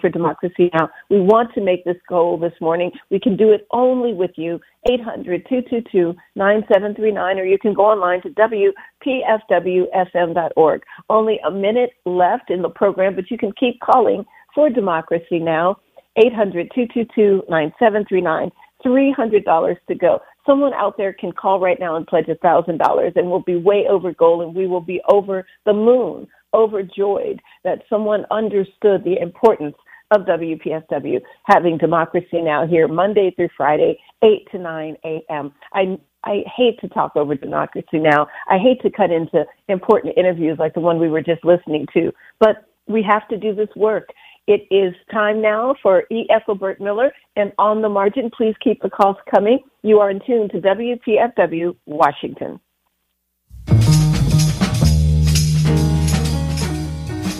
for Democracy Now! We want to make this goal this morning. We can do it only with you. 800-222-9739 or you can go online to WPFWFM.org. Only a minute left in the program, but you can keep calling for Democracy Now! 800-222-9739. $300 to go. Someone out there can call right now and pledge $1,000 and we'll be way over goal and we will be over the moon, overjoyed that someone understood the importance of WPFW having democracy now here Monday through Friday, 8 to 9 a.m. I I hate to talk over democracy now. I hate to cut into important interviews like the one we were just listening to, but we have to do this work. It is time now for E. Ethelbert Miller, and on the margin, please keep the calls coming. You are in tune to WPFW Washington.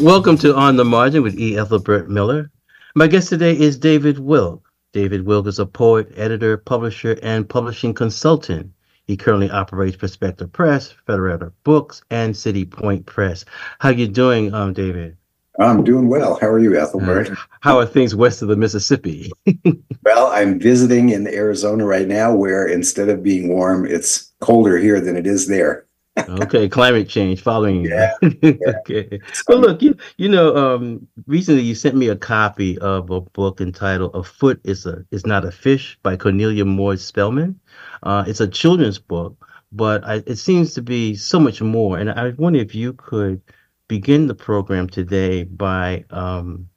Welcome to On the Margin with E. Ethelbert Miller. My guest today is David Wilk. David Wilk is a poet, editor, publisher, and publishing consultant. He currently operates Perspective Press, Federated Books, and City Point Press. How you doing, um, David? I'm doing well. How are you, Ethelbert? Uh, how are things west of the Mississippi? well, I'm visiting in Arizona right now, where instead of being warm, it's colder here than it is there. Okay, climate change following you. Yeah, yeah. okay. Well, look, you you know, um, recently you sent me a copy of a book entitled "A Foot Is a Is Not a Fish" by Cornelia Moore Spelman. Uh, it's a children's book, but I, it seems to be so much more. And I wonder if you could begin the program today by um,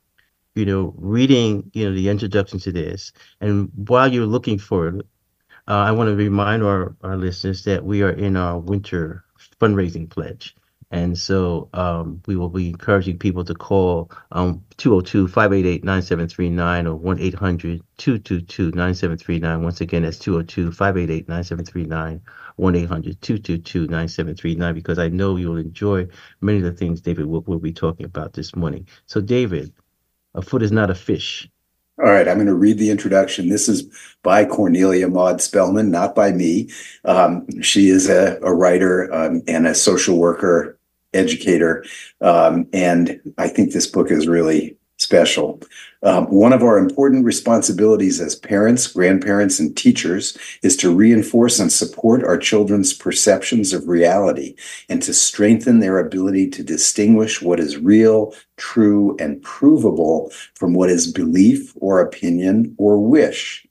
you know reading you know the introduction to this and while you're looking for it uh, i want to remind our, our listeners that we are in our winter fundraising pledge and so um, we will be encouraging people to call um, 202-588-9739 or 1-800-222-9739. Once again, that's 202-588-9739, 1-800-222-9739, because I know you'll enjoy many of the things David will, will be talking about this morning. So David, a foot is not a fish. All right, I'm going to read the introduction. This is by Cornelia Maude Spelman, not by me. Um, she is a, a writer um, and a social worker educator. Um, and I think this book is really special. Um, one of our important responsibilities as parents, grandparents, and teachers is to reinforce and support our children's perceptions of reality and to strengthen their ability to distinguish what is real, true, and provable from what is belief or opinion or wish.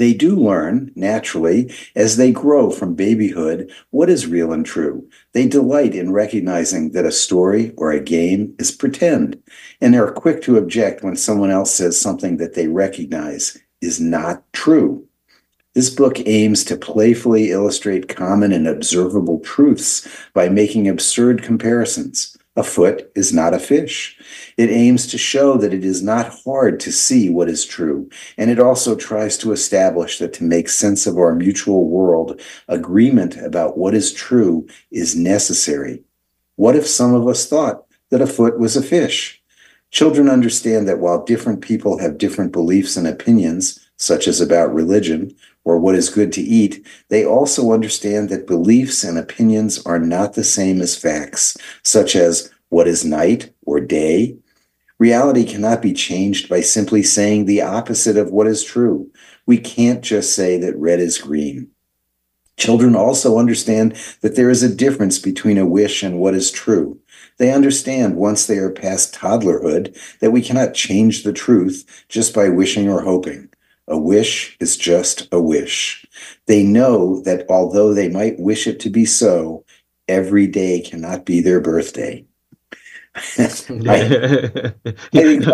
They do learn, naturally, as they grow from babyhood, what is real and true. They delight in recognizing that a story or a game is pretend, and they are quick to object when someone else says something that they recognize is not true. This book aims to playfully illustrate common and observable truths by making absurd comparisons. A foot is not a fish. It aims to show that it is not hard to see what is true, and it also tries to establish that to make sense of our mutual world, agreement about what is true is necessary. What if some of us thought that a foot was a fish? Children understand that while different people have different beliefs and opinions, such as about religion or what is good to eat, they also understand that beliefs and opinions are not the same as facts, such as what is night or day. Reality cannot be changed by simply saying the opposite of what is true. We can't just say that red is green. Children also understand that there is a difference between a wish and what is true. They understand once they are past toddlerhood that we cannot change the truth just by wishing or hoping. A wish is just a wish. They know that although they might wish it to be so, every day cannot be their birthday. I, I think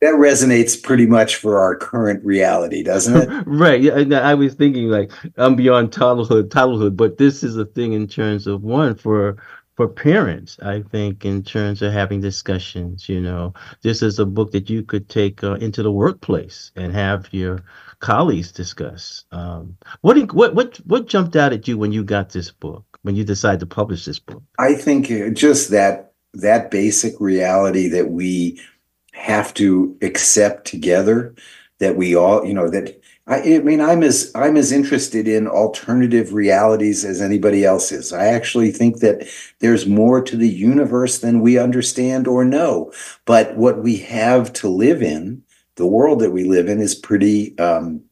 that resonates pretty much for our current reality, doesn't it? right. Yeah. I was thinking like I'm beyond toddlerhood, toddlerhood, but this is a thing in terms of one for for parents. I think in terms of having discussions. You know, this is a book that you could take uh, into the workplace and have your colleagues discuss. Um, what what what what jumped out at you when you got this book? When you decided to publish this book? I think uh, just that that basic reality that we have to accept together that we all you know that I, I, mean, I'm as I'm as interested in alternative realities as anybody else is. I actually think that there's more to the universe than we understand or know. But what we have to live in, the world that we live in, is pretty. Um,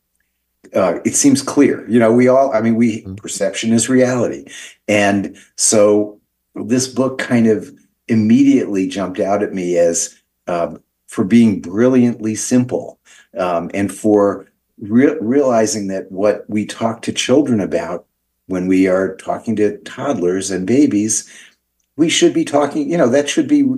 uh, it seems clear. You know, we all. I mean, we mm-hmm. perception is reality, and so this book kind of immediately jumped out at me as uh, for being brilliantly simple um, and for re- realizing that what we talk to children about when we are talking to toddlers and babies, we should be talking, you know, that should be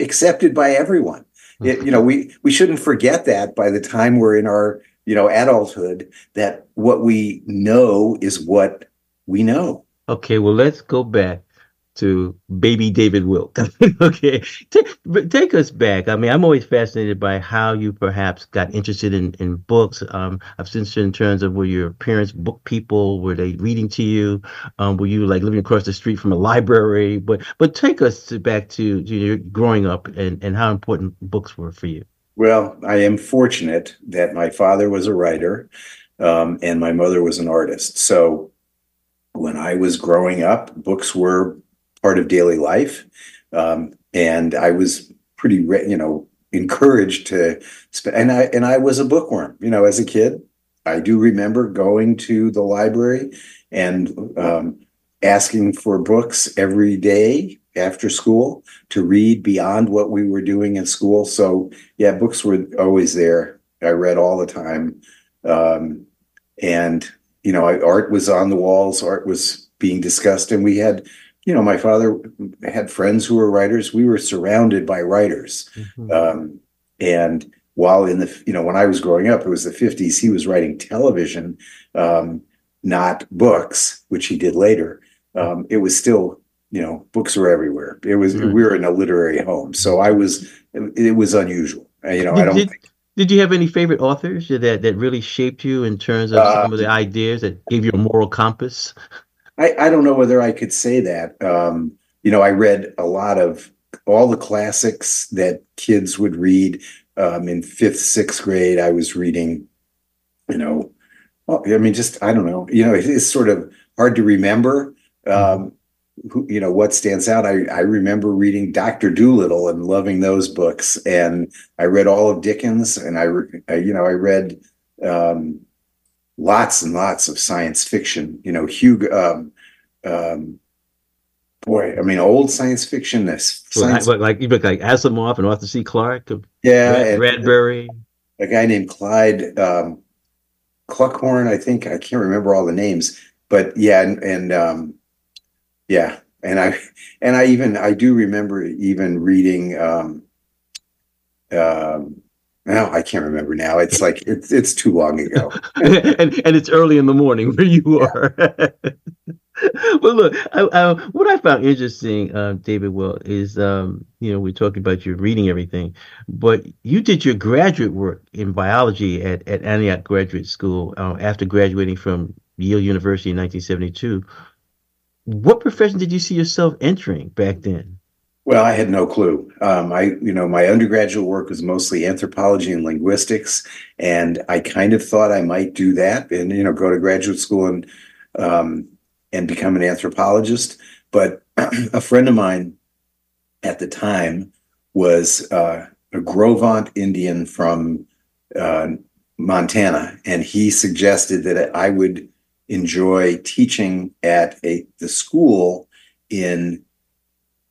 accepted by everyone. It, you know, we, we shouldn't forget that by the time we're in our, you know, adulthood, that what we know is what we know. Okay, well, let's go back to baby David Wilk. okay, take, take us back. I mean, I'm always fascinated by how you perhaps got interested in, in books. Um, I've seen in terms of were your parents book people? Were they reading to you? Um, were you like living across the street from a library? But but take us to, back to, to your growing up and, and how important books were for you. Well, I am fortunate that my father was a writer um, and my mother was an artist. So when I was growing up, books were part of daily life. Um, and I was pretty, you know, encouraged to spend, and I, and I was a bookworm, you know, as a kid. I do remember going to the library and um, asking for books every day after school to read beyond what we were doing in school. So, yeah, books were always there. I read all the time. Um, and, you know, I, art was on the walls, art was being discussed, and we had you know, my father had friends who were writers. We were surrounded by writers. Mm-hmm. Um, and while in the, you know, when I was growing up, it was the 50s, he was writing television, um, not books, which he did later. Um, it was still, you know, books were everywhere. It was, mm-hmm. we were in a literary home. So I was, it, it was unusual. You know, did, I don't did, think. Did you have any favorite authors that, that really shaped you in terms of uh, some of the ideas that gave you a moral compass? I, I don't know whether I could say that. Um, you know, I read a lot of all the classics that kids would read um, in fifth, sixth grade. I was reading, you know, well, I mean, just I don't know. You know, it is sort of hard to remember. Um, who, you know what stands out. I, I remember reading Doctor Dolittle and loving those books, and I read all of Dickens, and I, I you know I read um, lots and lots of science fiction. You know, Hugh, um, um, boy, I mean, old science fiction. This science, like, like you look like Asimov and Arthur C. Clarke. Yeah, Brad, Bradbury. A guy named Clyde um, Kluckhohn. I think I can't remember all the names, but yeah, and, and um, yeah, and I and I even I do remember even reading. Um, um, no, I can't remember now. It's like it's it's too long ago, and and it's early in the morning where you are. well, look, I, I, what I found interesting, uh, David, well, is um, you know we're talking about you reading everything, but you did your graduate work in biology at, at Antioch Graduate School uh, after graduating from Yale University in 1972. What profession did you see yourself entering back then? Well, I had no clue. Um, I, you know, my undergraduate work was mostly anthropology and linguistics, and I kind of thought I might do that and you know go to graduate school and um, and become an anthropologist. But a friend of mine at the time was uh, a Gros Ventre Indian from uh, Montana, and he suggested that I would enjoy teaching at a the school in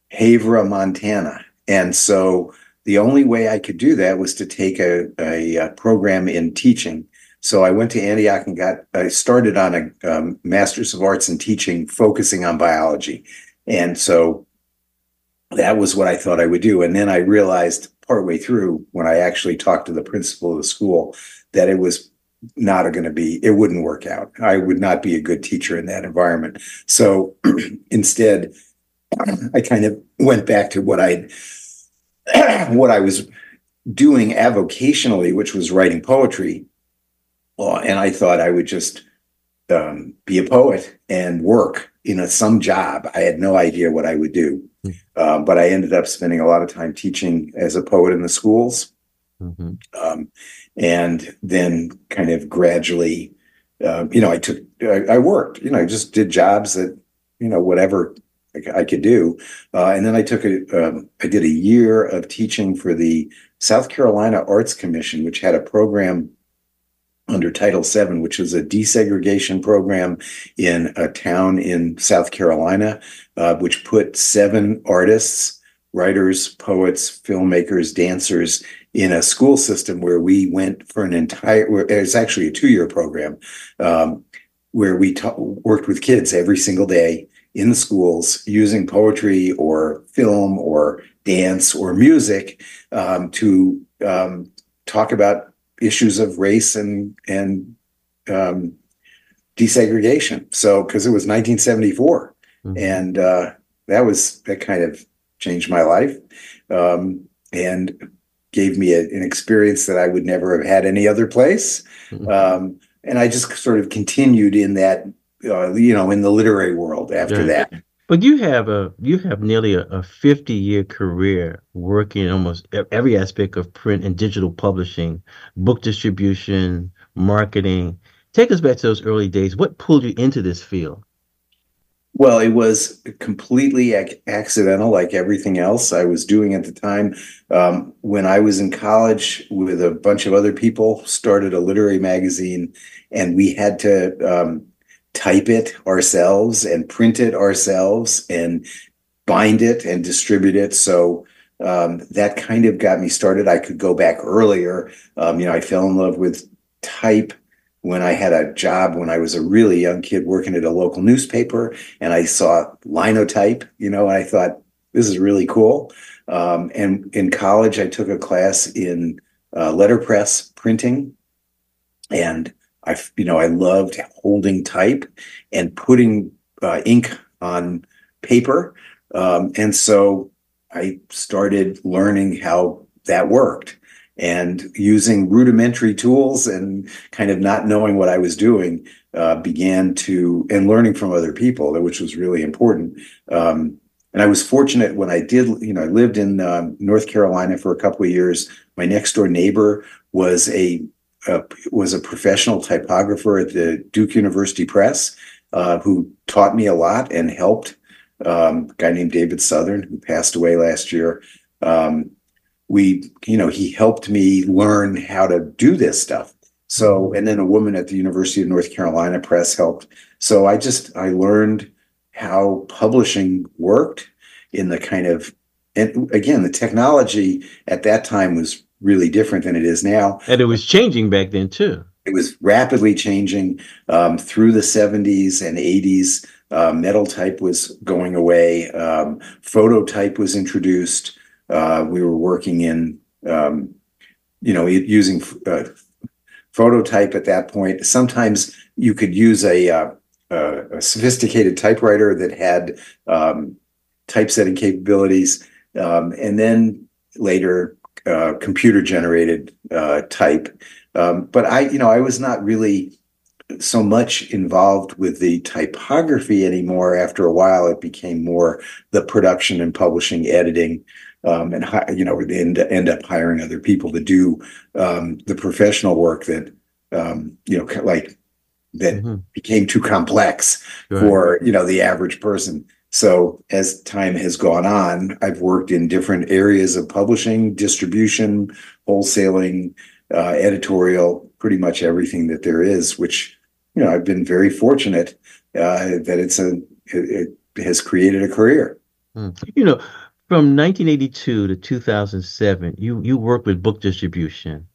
Havre, Montana. And so the only way I could do that was to take a, a, program in teaching. So I went to Antioch and got, I started on a um, master's of arts in teaching, focusing on biology. And so that was what I thought I would do. And then I realized partway through when I actually talked to the principal of the school that it was not going to be, it wouldn't work out. I would not be a good teacher in that environment. So instead, I kind of went back to what I what I was doing avocationally, which was writing poetry. Well, and I thought I would just um, be a poet and work in a, some job. I had no idea what I would do, mm. uh, but I ended up spending a lot of time teaching as a poet in the schools, Mm-hmm. Um, and then kind of gradually, uh, you know, I took, I, I, worked, you know, I just did jobs that, you know, whatever I, could do. Uh, and then I took a, um, I did a year of teaching for the South Carolina Arts Commission, which had a program under Title VII, which was a desegregation program in a town in South Carolina, uh, which put seven artists, writers, poets, filmmakers, dancers in a school system where we went for an entire, it's actually a two year program, um, where we ta- worked with kids every single day in the schools using poetry or film or dance or music um, to um, talk about issues of race and and um, desegregation. So because it was 1974, mm-hmm. and uh, that was that kind of changed my life um, and gave me a, an experience that I would never have had any other place. Mm-hmm. Um, and I just sort of continued in that, uh, you know, in the literary world after yeah. that. But you have a you have nearly a, a 50 year career working almost every aspect of print and digital publishing, book distribution, marketing. Take us back to those early days. What pulled you into this field? Well, it was completely ac- accidental, like everything else I was doing at the time. Um, when I was in college with a bunch of other people, started a literary magazine, and we had to um, type it ourselves and print it ourselves and bind it and distribute it. So um, that kind of got me started. I could go back earlier. Um, you know, I fell in love with type when I had a job when I was a really young kid working at a local newspaper, and I saw linotype. You know, and I thought this is really cool. Um, and in college, I took a class in uh, letterpress printing, and I, you know, I loved holding type and putting uh, ink on paper. Um, and so I started learning how that worked and using rudimentary tools and kind of not knowing what I was doing, uh, began to, and learning from other people, which was really important. Um, and I was fortunate when I did, you know, I lived in um, North Carolina for a couple of years. My next door neighbor was a uh, was a professional typographer at the Duke University Press, uh, who taught me a lot and helped. Um, a guy named David Southern, who passed away last year. Um, we, you know, he helped me learn how to do this stuff. So, and then a woman at the University of North Carolina Press helped. So I just I learned how publishing worked in the kind of and again the technology at that time was really different than it is now. And it was changing back then too. It was rapidly changing um, through the 70s and 80s. Uh, metal type was going away. Um, phototype was introduced. Uh, we were working in, um, you know, using uh, phototype at that point. Sometimes you could use a, uh, a sophisticated typewriter that had um, typesetting capabilities. Um, and then later uh, computer generated uh, type. Um, but I, you know, I was not really so much involved with the typography anymore. After a while, it became more the production and publishing, editing, um, and you know, end end up hiring other people to do um, the professional work that um, you know, like that mm-hmm. became too complex right. for you know the average person. So as time has gone on, I've worked in different areas of publishing, distribution, wholesaling, uh, editorial, pretty much everything that there is. Which you know I've been very fortunate uh, that it's a it, it, has created a career. Mm. You know, from 1982 to 2007, you you worked with book distribution.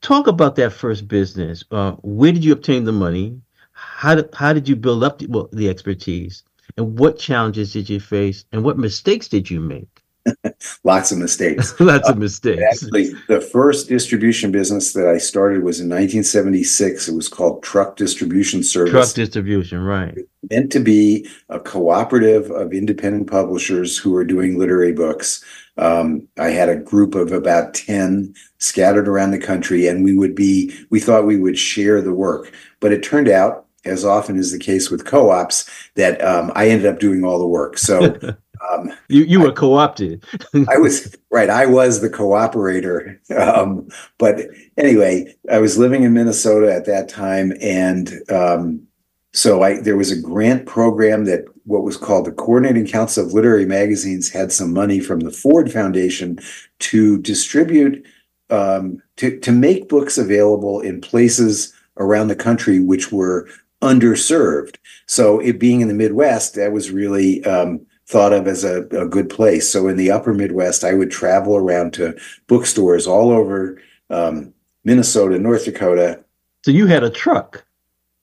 Talk about that first business. Uh, where did you obtain the money? How did how did you build up the, well, the expertise? And what challenges did you face? And what mistakes did you make? Lots of mistakes. Lots of uh, mistakes. Actually, the first distribution business that I started was in 1976. It was called Truck Distribution Service. Truck Distribution, right. Meant to be a cooperative of independent publishers who were doing literary books. Um, I had a group of about 10 scattered around the country, and we would be, we thought we would share the work. But it turned out as often is the case with co-ops, that um, I ended up doing all the work. So Um, you you were co-opted. I was right. I was the cooperator. Um, but anyway, I was living in Minnesota at that time, and um, so I there was a grant program that what was called the Coordinating Council of Literary Magazines had some money from the Ford Foundation to distribute um, to to make books available in places around the country which were underserved. So it being in the Midwest, that was really um, thought of as a, a, good place. So in the upper Midwest, I would travel around to bookstores all over um, Minnesota, North Dakota. So you had a truck?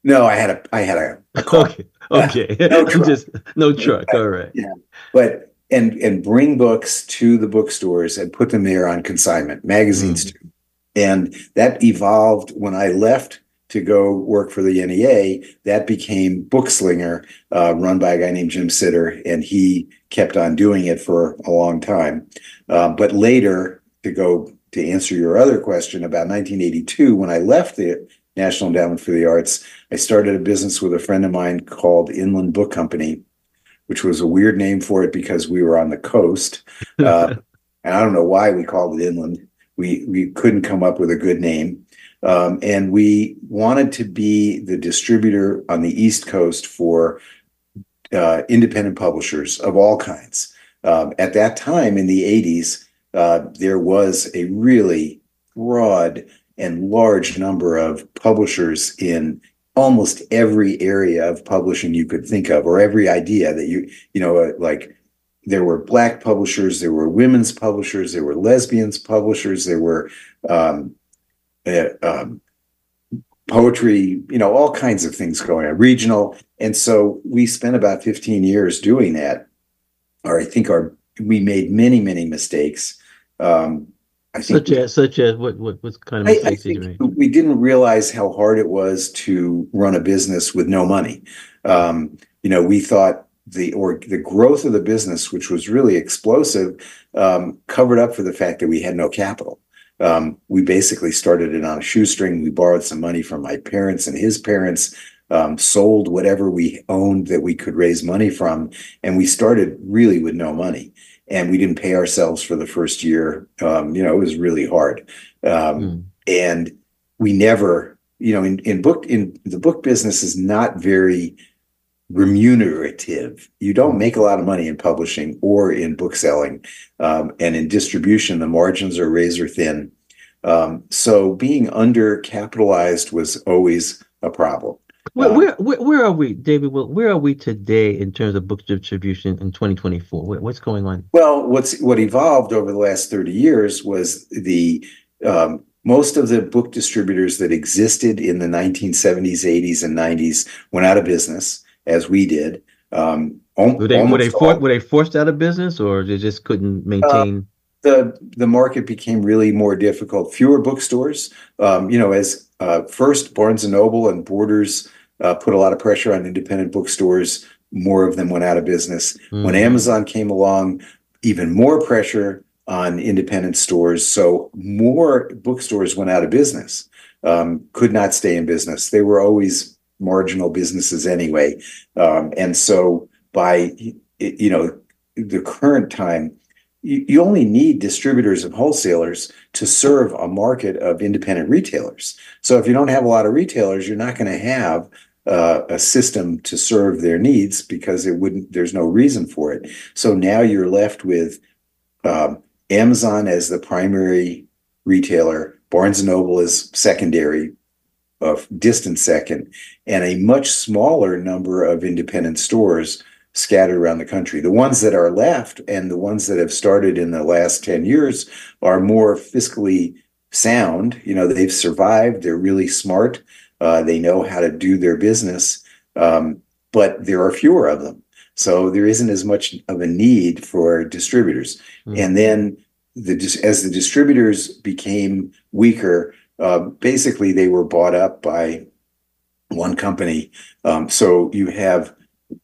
No, I had a I had a, a car. okay, okay. no truck. Just no truck. All right. Yeah, but and and bring books to the bookstores and put them there on consignment, magazines mm. too. And that evolved when I left to go work for the NEA, that became Bookslinger, uh, run by a guy named Jim Sitter, and he kept on doing it for a long time. Uh, but later, to go to answer your other question about 1982, when I left the National Endowment for the Arts, I started a business with a friend of mine called Inland Book Company, which was a weird name for it because we were on the coast. Uh, and I don't know why we called it Inland. We we couldn't come up with a good name. Um, and we wanted to be the distributor on the East Coast for uh, independent publishers of all kinds. Um, at that time in the 80s, uh, there was a really broad and large number of publishers in almost every area of publishing you could think of, or every idea that you, you know, uh, like there were black publishers, there were women's publishers, there were lesbians publishers, there were um, uh, um, poetry, you know, all kinds of things going on, regional. And so we spent about 15 years doing that. Or I think our we made many, many mistakes. Um, I think such as such as what what what kind of mistakes I, I did you make? We didn't realize how hard it was to run a business with no money. Um, you know, we thought the or the growth of the business, which was really explosive, um, covered up for the fact that we had no capital. Um, we basically started it on a shoestring. We borrowed some money from my parents and his parents, um, sold whatever we owned that we could raise money from, and we started really with no money. And we didn't pay ourselves for the first year. Um, you know, it was really hard. Mm. And we never, you know, in, in book in the book business is not very remunerative. You don't make a lot of money in publishing or in book selling, um, and in distribution, the margins are razor thin. Um, so being undercapitalized was always a problem. Where, um, where, where, where, are we, David? Where are we today in terms of book distribution in 2024? What's going on? Well, what's what evolved over the last 30 years was the um, most of the book distributors that existed in the 1970s, 80s, and 90s went out of business as we did. Um, were they were they, for, were they forced out of business, or they just couldn't maintain? Uh, the the market became really more difficult. Fewer bookstores. Um, you know, as uh, first Barnes and Noble and Borders uh, put a lot of pressure on independent bookstores. More of them went out of business. Mm. When Amazon came along, even more pressure on independent stores. So more bookstores went out of business. Um, could not stay in business. They were always marginal businesses anyway. Um, and so by, you know, the current time, you, only need distributors and wholesalers to serve a market of independent retailers. So if you don't have a lot of retailers, you're not going to have uh, a system to serve their needs because it wouldn't. There's no reason for it. So now you're left with um, Amazon as the primary retailer, Barnes and Noble is secondary, a distant second, and a much smaller number of independent stores scattered around the country. The ones that are left and the ones that have started in the last 10 years are more fiscally sound. You know, they've survived, they're really smart, uh, they know how to do their business, um, but there are fewer of them. So there isn't as much of a need for distributors. Mm-hmm. And then the as the distributors became weaker, uh, basically they were bought up by one company. Um, so you have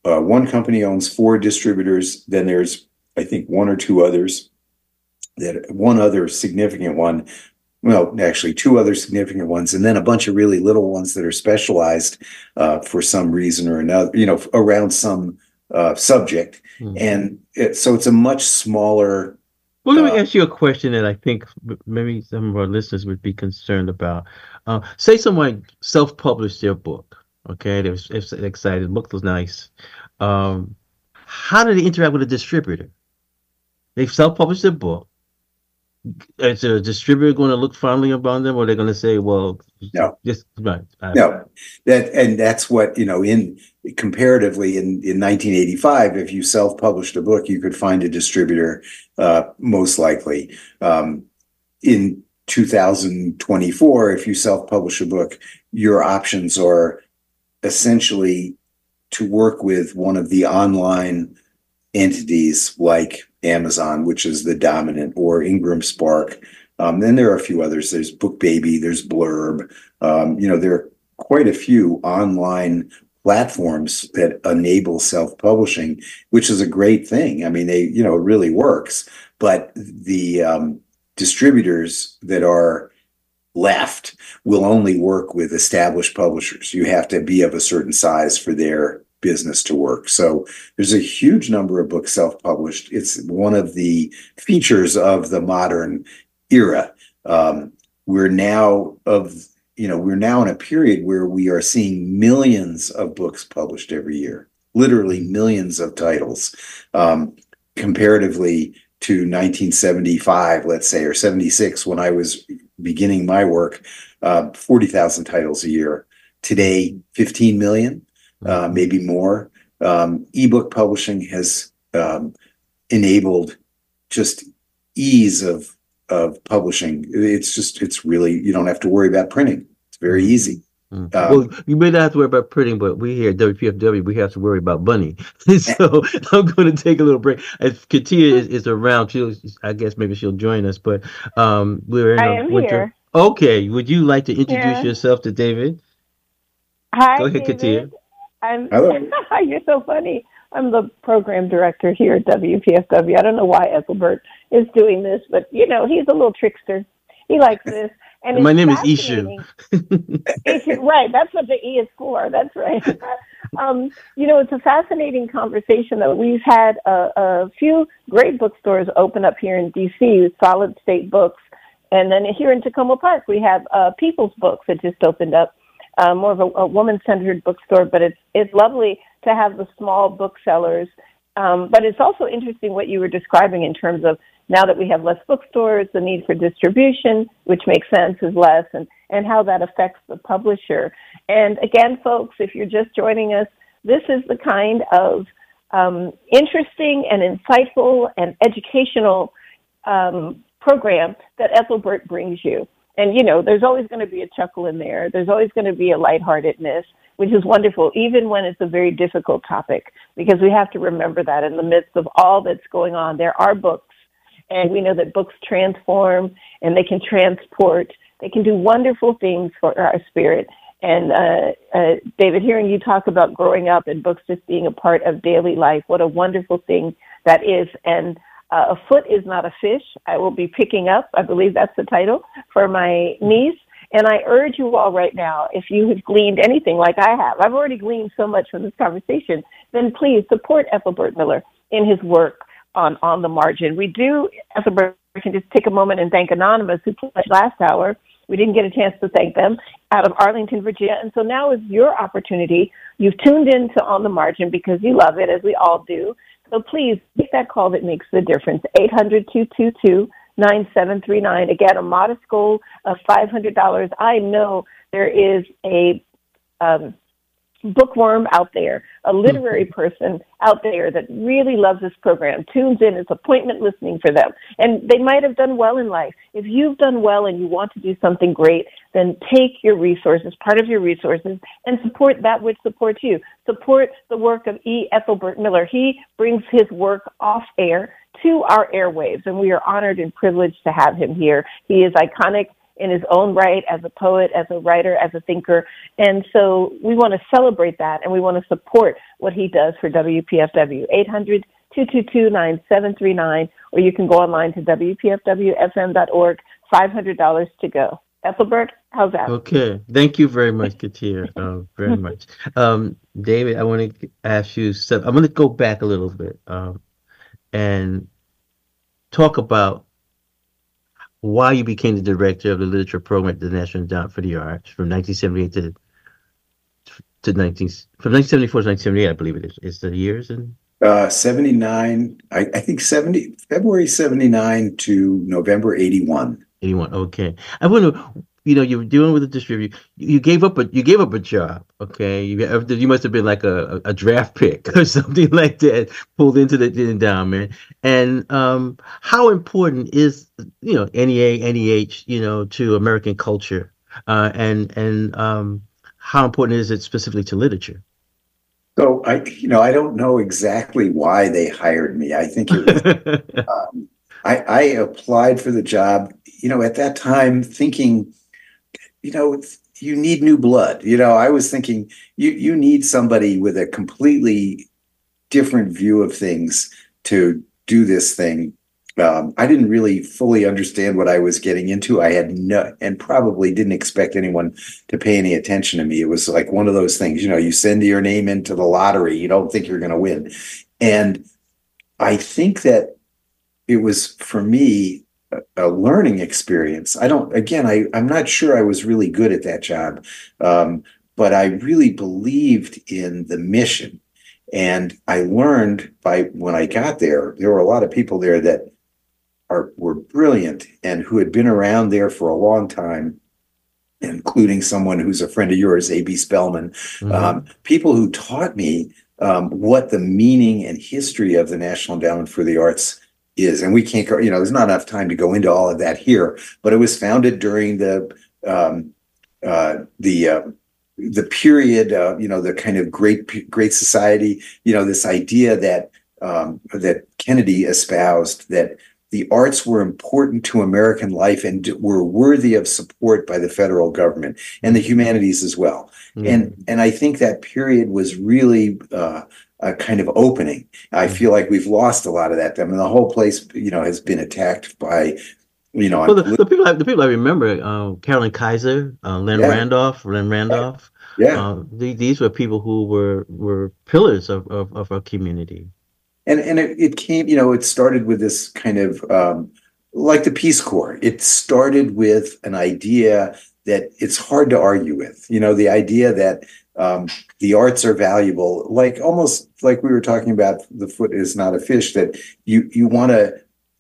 uh, one company owns four distributors. Then there's, I think, one or two others. That one other significant one. Well, actually, two other significant ones, and then a bunch of really little ones that are specialized uh, for some reason or another. You know, around some uh, subject, mm-hmm. and it, so it's a much smaller. Well, let me uh, ask you a question that I think maybe some of our listeners would be concerned about. Uh, say someone self-published their book. Okay, they're, they're excited. The book was nice. Um, how do they interact with a distributor? They've self-published their book is a distributor going to look fondly upon them, or they're going to say, "Well, no, just right, no." That and that's what you know. In comparatively, in in 1985, if you self-published a book, you could find a distributor, uh, most likely. Um, in 2024, if you self-publish a book, your options are essentially to work with one of the online entities like Amazon, which is the dominant, or Ingram Spark. Um, then there are a few others. There's BookBaby, there's Blurb. Um, you know, there are quite a few online platforms that enable self-publishing, which is a great thing. I mean, they, you know, it really works. But the um, distributors that are left will only work with established publishers. You have to be of a certain size for their business to work. So there's a huge number of books self-published. It's one of the features of the modern era. Um, we're now of you know we're now in a period where we are seeing millions of books published every year, literally millions of titles. Um, comparatively to 1975, let's say, or 76, when I was beginning my work, uh, 40,000 titles a year. Today, 15 million uh, maybe more. Um, ebook publishing has um, enabled just ease of of publishing. It's just it's really you don't have to worry about printing. It's very mm-hmm. easy. Mm-hmm. Um, well, you may not have to worry about printing, but we here at WPFW we have to worry about Bunny. so I'm going to take a little break. If Katea is, is around, she'll I guess maybe she'll join us. But um, we're in I am winter. Here. Okay, would you like to introduce yeah. yourself to David? Hi, Go ahead, David. Katea. I'm you're so funny. I'm the program director here at WPFW. I don't know why Ethelbert is doing this, but you know, he's a little trickster. He likes this. And my name is Ishu. Ishu. Right, that's what the E is for. That's right. um, you know, it's a fascinating conversation that we've had a, a few great bookstores open up here in DC, Solid State Books, and then here in Takoma Park we have uh, People's Books that just opened up uh, more of a, a woman-centered bookstore, but it's it's lovely to have the small booksellers. Um, but it's also interesting what you were describing in terms of now that we have less bookstores, the need for distribution, which makes sense, is less, and, and how that affects the publisher. And again, folks, if you're just joining us, this is the kind of um, interesting and insightful and educational um, program that Ethelbert brings you. And, you know, there's always going to be a chuckle in there. There's always going to be a lightheartedness, which is wonderful, even when it's a very difficult topic, because we have to remember that in the midst of all that's going on, there are books. And we know that books transform and they can transport. They can do wonderful things for our spirit. And uh, uh, David, hearing you talk about growing up and books just being a part of daily life, what a wonderful thing that is. And uh, a foot is not a fish. I will be picking up, I believe that's the title, for my niece. And I urge you all right now, if you have gleaned anything like I have, I've already gleaned so much from this conversation, then please support Ethelbert Miller in his work on On the Margin. We do, Ethelbert, we can just take a moment and thank Anonymous, who pledged last hour. We didn't get a chance to thank them out of Arlington, Virginia. And so now is your opportunity. You've tuned in to On the Margin because you love it, as we all do. So please make that call that makes the difference. 800 222 9739. Again, a modest goal of $500. I know there is a um, bookworm out there, a literary hmm. person out there that really loves this program, tunes in, it's appointment listening for them. And they might have done well in life. If you've done well and you want to do something great, then take your resources, part of your resources, and support that which supports you. Support the work of E. Ethelbert Miller. He brings his work off air to our airwaves, and we are honored and privileged to have him here. He is iconic in his own right as a poet, as a writer, as a thinker. And so we want to celebrate that and we want to support what he does for WPFW. 800 222 9739, or you can go online to WPFWFM.org. $500 to go. Ethelbert, How's that? Okay. Thank you very much, Katea. Uh, very much. Um, David, I want to ask you. So I'm going to go back a little bit um, and talk about why you became the director of the literature program at the National Endowment for the Arts from 1978 to to 19 from 1974 to 1978, I believe it is. Is the years and uh, 79, I, I think 70, February 79 to November 81. 81. Okay. I wonder, you know, you were dealing with a distributor. You gave up a you gave up a job. Okay. You you must have been like a, a draft pick or something like that, pulled into the, the endowment. And um, how important is you know NEA, NEH, you know, to American culture? Uh, and and um, how important is it specifically to literature? So I, you know, I don't know exactly why they hired me. I think it was, um, I, I applied for the job, you know, at that time thinking, you know, you need new blood. You know, I was thinking you you need somebody with a completely different view of things to do this thing um, I didn't really fully understand what I was getting into. I had no, and probably didn't expect anyone to pay any attention to me. It was like one of those things, you know, you send your name into the lottery, you don't think you're going to win. And I think that it was for me a, learning experience. I don't, again, I, I'm not sure I was really good at that job, um, but I really believed in the mission. And I learned by when I got there, there were a lot of people there that are were brilliant and who had been around there for a long time, including someone who's a friend of yours, A.B. Spellman. Mm-hmm. Um, people who taught me um, what the meaning and history of the National Endowment for the Arts is. And we can't go, you know, there's not enough time to go into all of that here, but it was founded during the um, uh, the uh, the period, uh, you know, the kind of great great society, you know, this idea that um, that Kennedy espoused that the arts were important to American life and were worthy of support by the federal government and the humanities as well. Mm. And and I think that period was really uh, a kind of opening. I feel like we've lost a lot of that. I mean, the whole place, you know, has been attacked by you know, well, the, the, people I, the people I remember, uh, Carolyn Kizer, uh, Len yeah. Randolph, Len Randolph. Yeah, uh, these were people who were were pillars of, of, of our community and and it, it came you know it started with this kind of um, like the peace corps it started with an idea that it's hard to argue with you know the idea that um, the arts are valuable like almost like we were talking about the foot is not a fish that you you want to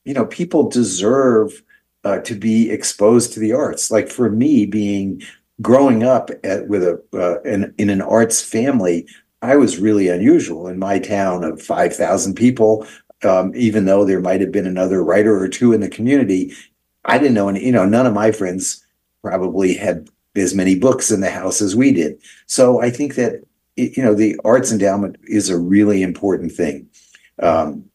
you know people deserve uh, to be exposed to the arts like for me being growing up at, with a uh, in, in an arts family I was really unusual in my town of 5,000 people. Um, even though there might have been another writer or two in the community, I didn't know any, you know, none of my friends probably had as many books in the house as we did. So I think that, you know, the arts endowment is a really important thing. Um,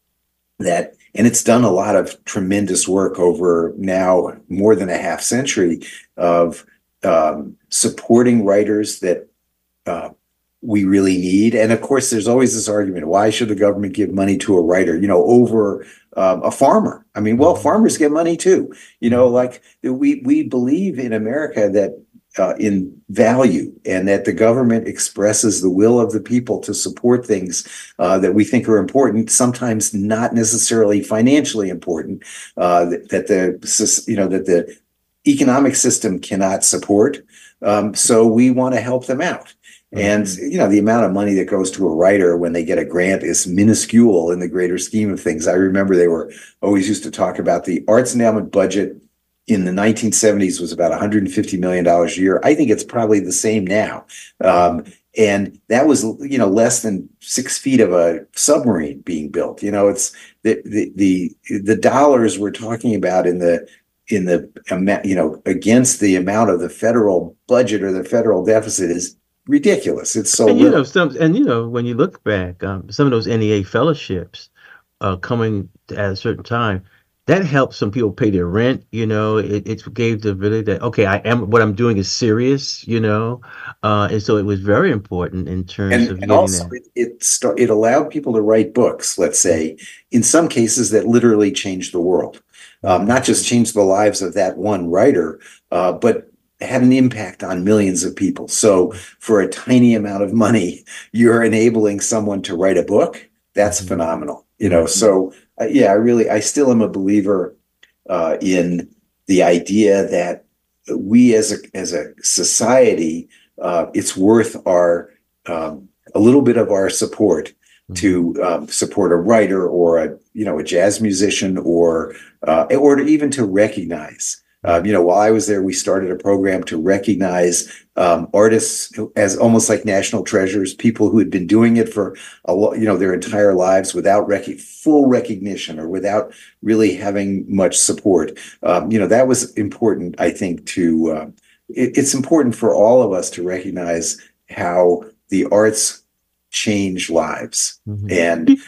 that, and it's done a lot of tremendous work over now more than a half century of um, supporting writers that uh, we really need. And of course, there's always this argument: why should the government give money to a writer, you know, over um, a farmer? I mean, well, mm-hmm. farmers get money too. You know, like we we believe in America that. Uh, in value, and that the government expresses the will of the people to support things uh, that we think are important, sometimes not necessarily financially important, uh, that, that the you know that the economic system cannot support. Um, so we want to help them out. And you know the amount of money that goes to a writer when they get a grant is minuscule in the greater scheme of things. I remember they were always used to talk about the arts endowment budget in the 1970s was about 150 million dollars a year. I think it's probably the same now, um, and that was you know less than six feet of a submarine being built. You know, it's the the the, the dollars we're talking about in the in the you know against the amount of the federal budget or the federal deficit is ridiculous. It's so and, you know some and you know when you look back, um, some of those NEA fellowships uh, coming at a certain time that helped some people pay their rent. You know, it, it gave the ability that okay, I am what I'm doing is serious. You know, uh, and so it was very important in terms and, of and also that. it it, start, it allowed people to write books. Let's say in some cases that literally changed the world, um, not just changed the lives of that one writer, uh, but had an impact on millions of people. So for a tiny amount of money, you're enabling someone to write a book. That's mm-hmm. phenomenal. You know, so uh, yeah, I really, I still am a believer uh, in the idea that we as a as a society, uh, it's worth our um, a little bit of our support mm-hmm. to um, support a writer or a you know a jazz musician or uh, or even to recognize uh, you know, while I was there, we started a program to recognize um, artists as almost like national treasures, people who had been doing it for a lo- you know their entire lives without rec- full recognition or without really having much support. Um, you know, that was important. I think to uh, it, it's important for all of us to recognize how the arts change lives mm-hmm. and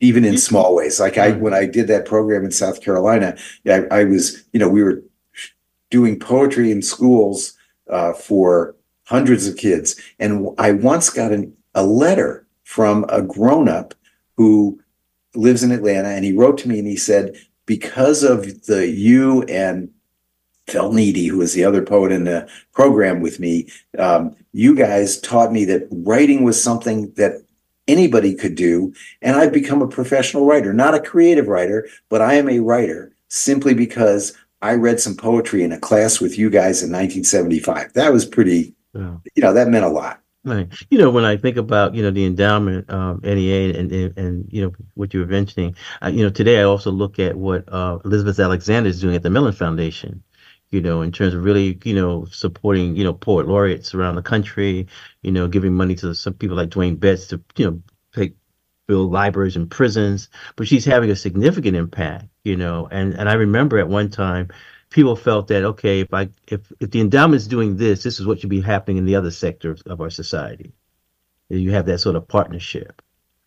even in small ways. Like I, when I did that program in South Carolina, I, I was, you know, we were doing poetry in schools uh, for hundreds of kids. And I once got an, a letter from a grown up who lives in Atlanta, and he wrote to me and he said, because of the you and Phil Needy, who was the other poet in the program with me, um, you guys taught me that writing was something that anybody could do. And I've become a professional writer, not a creative writer, but I am a writer simply because I read some poetry in a class with you guys in 1975. That was pretty, yeah. you know, that meant a lot. Right. You know, when I think about you know the endowment, um, NEA, and, and and you know what you were mentioning, uh, you know, today I also look at what uh, Elizabeth Alexander is doing at the Mellon Foundation. You know, in terms of really, you know, supporting, you know, poet laureates around the country. You know, giving money to some people like Dwayne Betts to, you know, take build libraries and prisons, but she's having a significant impact, you know. And and I remember at one time, people felt that okay, if I if if the endowment is doing this, this is what should be happening in the other sectors of our society. You have that sort of partnership.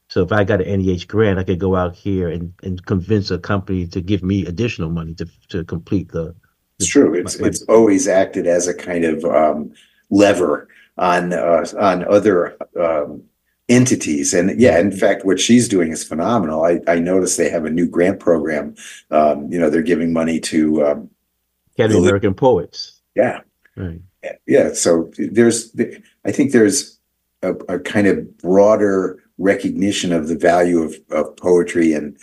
So if I got an NEH grant, I could go out here and, and convince a company to give me additional money to to complete the. the it's true. It's my, it's always acted as a kind of um, lever on uh, on other um, entities. And yeah, in fact, what she's doing is phenomenal. I, I noticed they have a new grant program. Um, you know, they're giving money to um, Academy American Poets. Yeah. Right. Yeah. So there's, I think there's a, a, kind of broader recognition of the value of, of poetry and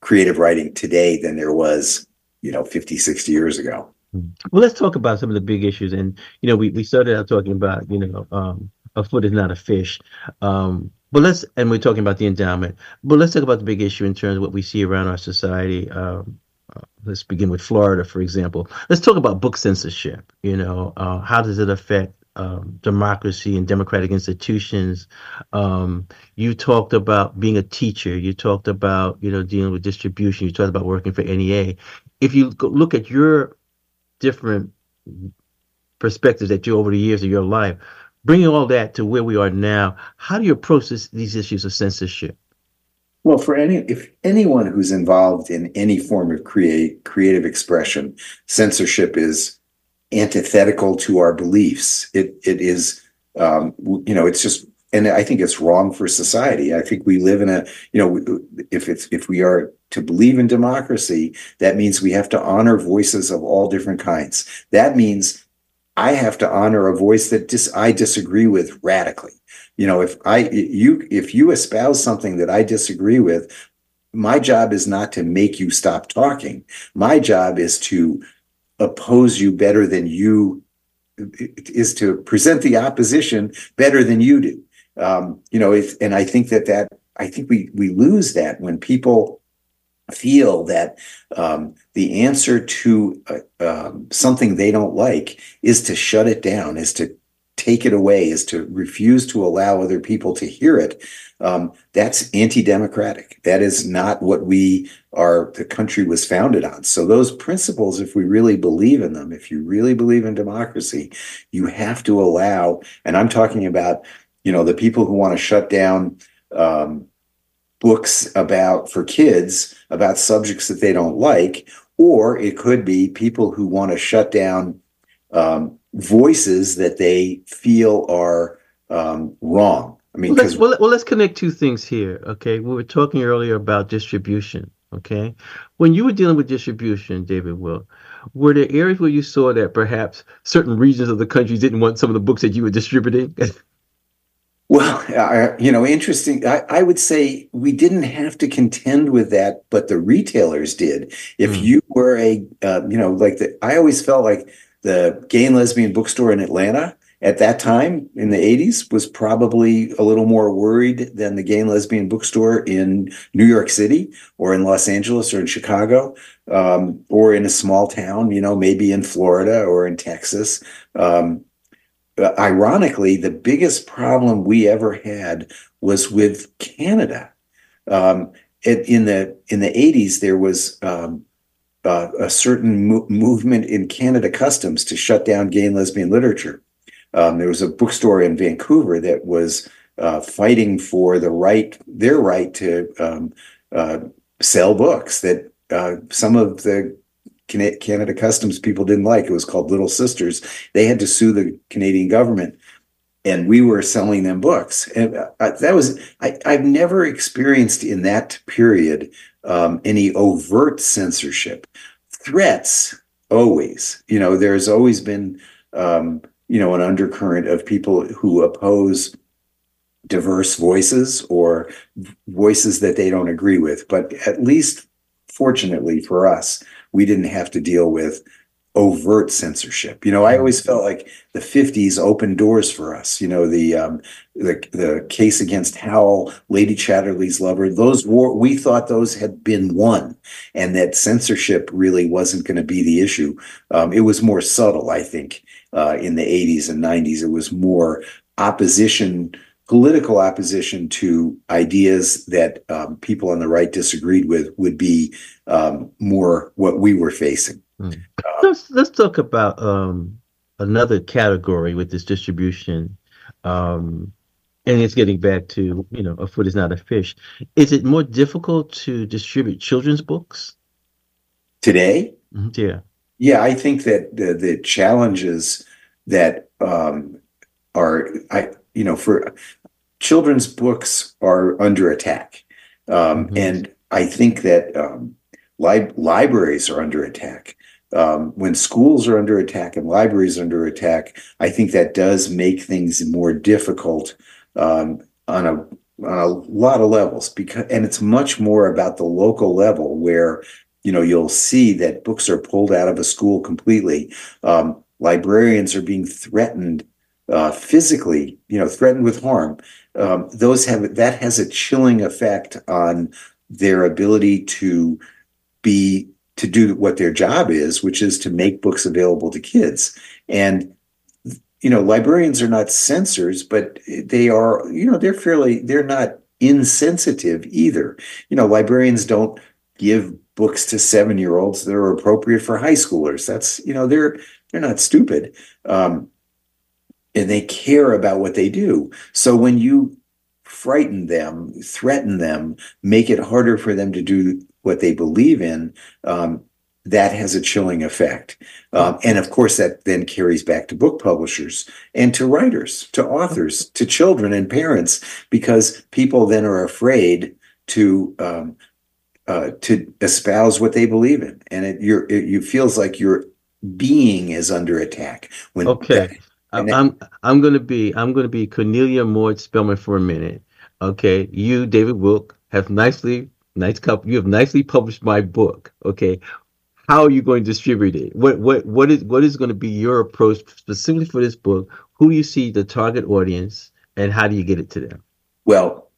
creative writing today than there was, you know, 50, 60 years ago. Hmm. Well, let's talk about some of the big issues. And, you know, we, we started out talking about, you know, um, a foot is not a fish. Um, but let's, and we're talking about the endowment, but let's talk about the big issue in terms of what we see around our society. Um, uh, let's begin with Florida, for example. Let's talk about book censorship. You know, uh, how does it affect um, democracy and democratic institutions? Um, you talked about being a teacher. You talked about, you know, dealing with distribution. You talked about working for NEA. If you look at your different perspectives that you over the years of your life, bringing all that to where we are now, how do you approach this, these issues of censorship? Well, for any if anyone who's involved in any form of create creative expression, censorship is antithetical to our beliefs. It it is um, you know it's just and I think it's wrong for society. I think we live in a you know if it's if we are to believe in democracy, that means we have to honor voices of all different kinds. That means I have to honor a voice that dis- I disagree with radically. You know, if I you if you espouse something that I disagree with, my job is not to make you stop talking. My job is to oppose you better than you is to present the opposition better than you do. Um, you know, if, and I think that that I think we we lose that when people feel that um, the answer to uh, um, something they don't like is to shut it down, is to take it away, is to refuse to allow other people to hear it. Um, that's anti-democratic. That is not what we are. The country was founded on. So those principles, if we really believe in them, if you really believe in democracy, you have to allow. And I'm talking about, you know, the people who want to shut down. Um, books about for kids about subjects that they don't like, or it could be people who want to shut down um, voices that they feel are um, wrong. I mean, well let's, well, well, let's connect two things here. Okay, we were talking earlier about distribution. Okay, when you were dealing with distribution, David Wilk, were there areas where you saw that perhaps certain regions of the country didn't want some of the books that you were distributing? Well, I, you know, interesting. I, I, would say we didn't have to contend with that, but the retailers did. If mm. you were a, uh, you know, like the, I always felt like the gay and lesbian bookstore in Atlanta at that time in the 80s was probably a little more worried than the gay and lesbian bookstore in New York City or in Los Angeles or in Chicago um, or in a small town, you know, maybe in Florida or in Texas. Um, ironically, the biggest problem we ever had was with Canada. Um, in the in the 80s, there was um, uh, a certain mo- movement in Canada Customs to shut down gay and lesbian literature. Um, there was a bookstore in Vancouver that was uh, fighting for the right, their right to um, uh, sell books that uh, some of the Canada Customs people didn't like. It was called Little Sisters. They had to sue the Canadian government, and we were selling them books. And uh, that was I, have never experienced in that period um, any overt censorship. Threats always. You know, there's always been um, you know an undercurrent of people who oppose diverse voices or voices that they don't agree with. But at least, fortunately for us, we didn't have to deal with overt censorship. You know, I always felt like the 50s opened doors for us. You know, the um, the the case against Howl, Lady Chatterley's lover, those war we thought those had been won and that censorship really wasn't going to be the issue. Um, it was more subtle, I think, uh, in the 80s and 90s. It was more opposition political opposition to ideas that um, people on the right disagreed with would be um, more what we were facing. Mm. Uh, let's let's talk about um, another category with this distribution, um, and it's getting back to you know a foot is not a fish. Is it more difficult to distribute children's books today? Mm-hmm. Yeah, yeah. I think that the the challenges that um, are I you know for children's books are under attack. Um, mm-hmm. And I think that um, li- libraries are under attack. Um, when schools are under attack and libraries are under attack, I think that does make things more difficult um, on a on a lot of levels because and it's much more about the local level where you know you'll see that books are pulled out of a school completely um, librarians are being threatened uh, physically you know threatened with harm um, those have that has a chilling effect on their ability to be to do what their job is, which is to make books available to kids. And you know, librarians are not censors, but they are, you know, they're fairly they're not insensitive either. You know, librarians don't give books to seven year olds that are appropriate for high schoolers. That's you know they're they're not stupid. Um, and they care about what they do. So when you frighten them, threaten them, make it harder for them to do what they believe in, um, that has a chilling effect. Um, and of course, that then carries back to book publishers and to writers, to authors, to children and parents, because people then are afraid to um, uh, to espouse what they believe in, and it, you're, it, it feels like your being is under attack when okay. I'm, I'm I'm gonna be I'm gonna be Cornelia Maude Spelman for a minute. Okay, you David Wilk have nicely nice couple you have nicely published my book. Okay, how are you going to distribute it? What what what is what is going to be your approach specifically for this book? Who do you see the target audience, and how do you get it to them? Well,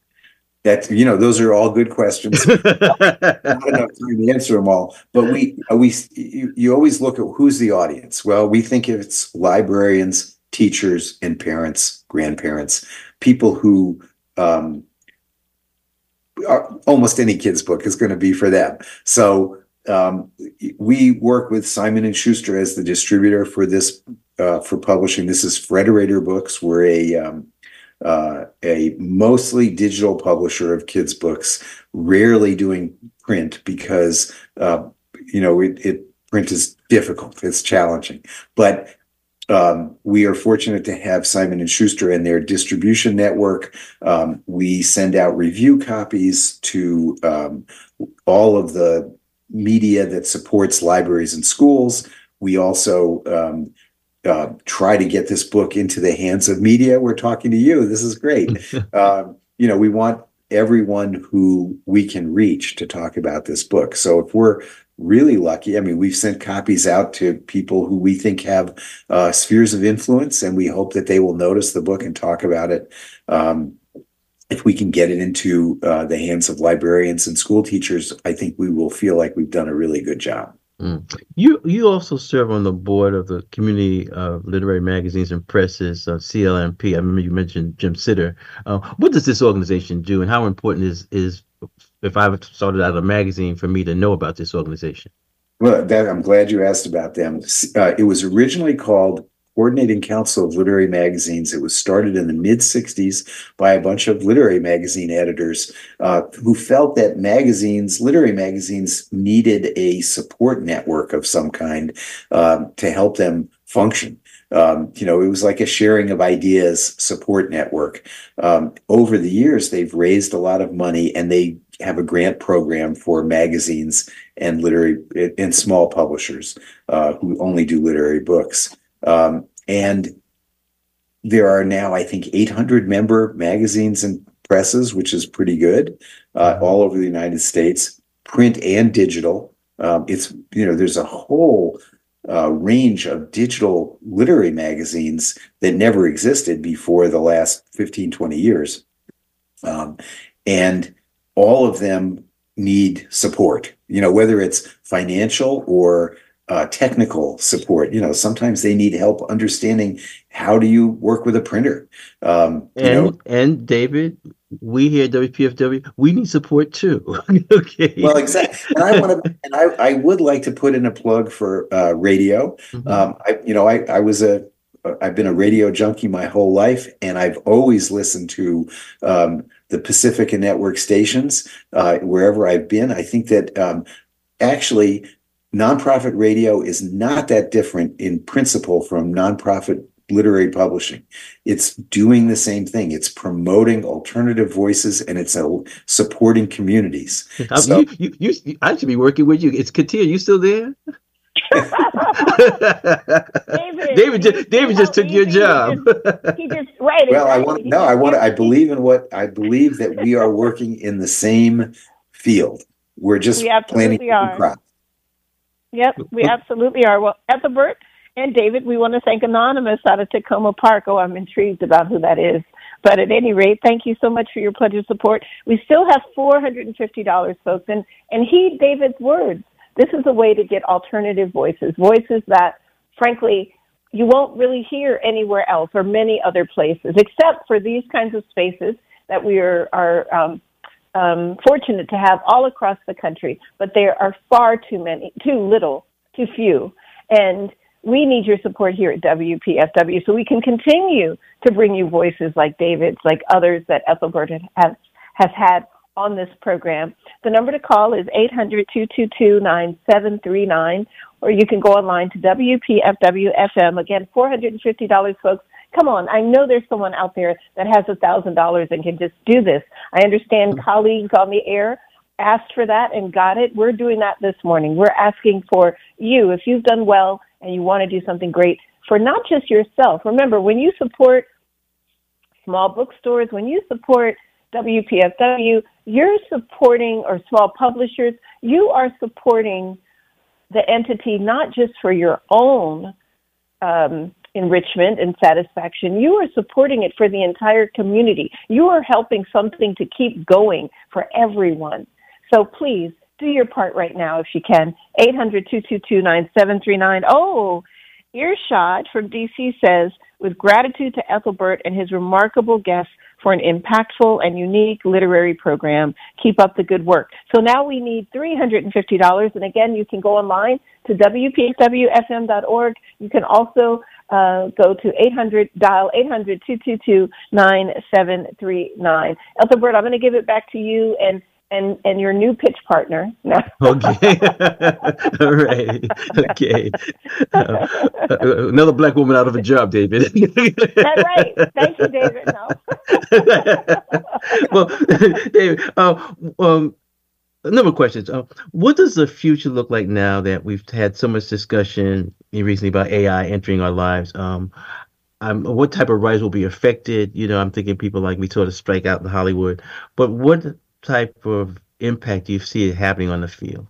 that you know those are all good questions. Not enough time to answer them all, but we we you, you always look at who's the audience. Well, we think it's librarians teachers and parents, grandparents, people who um, are, almost any kid's book is going to be for them. So um, we work with Simon and Schuster as the distributor for this uh, for publishing. This is Frederator Books. We're a um, uh, a mostly digital publisher of kids' books, rarely doing print because uh, you know it, it print is difficult. It's challenging, but um, we are fortunate to have Simon and Schuster and their distribution network. Um, we send out review copies to um, all of the media that supports libraries and schools. We also um, uh, try to get this book into the hands of media. We're talking to you. This is great. uh, you know, we want everyone who we can reach to talk about this book. So if we're really lucky, I mean, we've sent copies out to people who we think have uh, spheres of influence, and we hope that they will notice the book and talk about it. Um, if we can get it into uh, the hands of librarians and school teachers, I think we will feel like we've done a really good job. Mm. You you also serve on the board of the Community uh, Literary Magazines and Presses, uh, CLMP. I remember you mentioned Jim Sitter. Uh, what does this organization do, and how important is is if I started out a magazine for me to know about this organization? Well, that, I'm glad you asked about them. Uh, it was originally called Coordinating Council of Literary Magazines. It was started in the mid 60s by a bunch of literary magazine editors uh, who felt that magazines, literary magazines, needed a support network of some kind um, to help them function. Um, you know, it was like a sharing of ideas support network. Um, over the years, they've raised a lot of money and they have a grant program for magazines and literary and small publishers uh, who only do literary books. Um, and there are now, I think, 800 member magazines and presses, which is pretty good, uh, mm-hmm. all over the United States, print and digital. Um, it's, you know, there's a whole uh, range of digital literary magazines that never existed before the last 15, 20 years. Um, and all of them need support, you know, whether it's financial or uh, technical support. You know, sometimes they need help understanding how do you work with a printer. Um, and know, and David, we here at WPFW, we need support too. okay. Well, exactly. And I want to, and I, I would like to put in a plug for uh, radio. Mm-hmm. Um, I, you know, I, I was a, I've been a radio junkie my whole life, and I've always listened to um, the Pacifica Network stations uh, wherever I've been. I think that um, actually nonprofit radio is not that different in principle from nonprofit literary publishing. It's doing the same thing. It's promoting alternative voices and it's a, supporting communities. So, you, you, you, I should be working with you. It's Katea. You still there? David, David just, David just took your job. He just, he just right. Well, I want no. I want. I believe in what I believe that we are working in the same field. We're just we planning are. crop. Yep, we absolutely are. Well, Ethelbert and David, we want to thank Anonymous out of Takoma Park. Oh, I'm intrigued about who that is. But at any rate, thank you so much for your pledge of support. We still have $450, folks, and, and heed David's words. This is a way to get alternative voices, voices that, frankly, you won't really hear anywhere else or many other places, except for these kinds of spaces that we are, are um, um, fortunate to have all across the country, but there are far too many, too little, too few. And we need your support here at WPFW so we can continue to bring you voices like David's, like others that Ethelbert has, has had on this program. The number to call is 800-222-9739, or you can go online to WPFW-FM. Again, $450, folks. Come on, I know there's someone out there that has a thousand dollars and can just do this. I understand mm-hmm. colleagues on the air asked for that and got it. We're doing that this morning. We're asking for you, if you've done well and you want to do something great for not just yourself. Remember, when you support small bookstores, when you support WPFW, you're supporting, or small publishers, you are supporting the entity not just for your own um, enrichment and satisfaction. You are supporting it for the entire community. You are helping something to keep going for everyone. So please do your part right now if you can. 800 222 9739. Oh, Earshot from DC says, with gratitude to Ethelbert and his remarkable guests for an impactful and unique literary program. Keep up the good work. So now we need $350. And again, you can go online to WPFWFM.org. You can also uh, go to 800, dial 800 222 9739. Ethelbert, I'm going to give it back to you and and and your new pitch partner. No. okay. All right. Okay. Uh, another black woman out of a job, David. That's right. Thank you, David. No. well, David, uh, um, a number of questions. Uh, what does the future look like now that we've had so much discussion recently about AI entering our lives? Um, um, what type of writers will be affected? You know, I'm thinking people like me sort of strike out in Hollywood, but what type of impact do you see it happening on the field?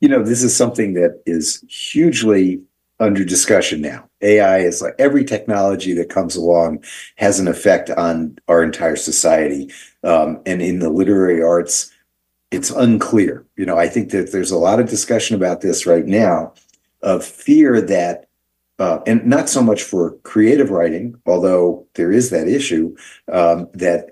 You know, this is something that is hugely under discussion now. AI is like every technology that comes along has an effect on our entire society. Um, and in the literary arts, it's unclear. You know, I think that there's a lot of discussion about this right now of fear that uh, and not so much for creative writing, although there is that issue um, that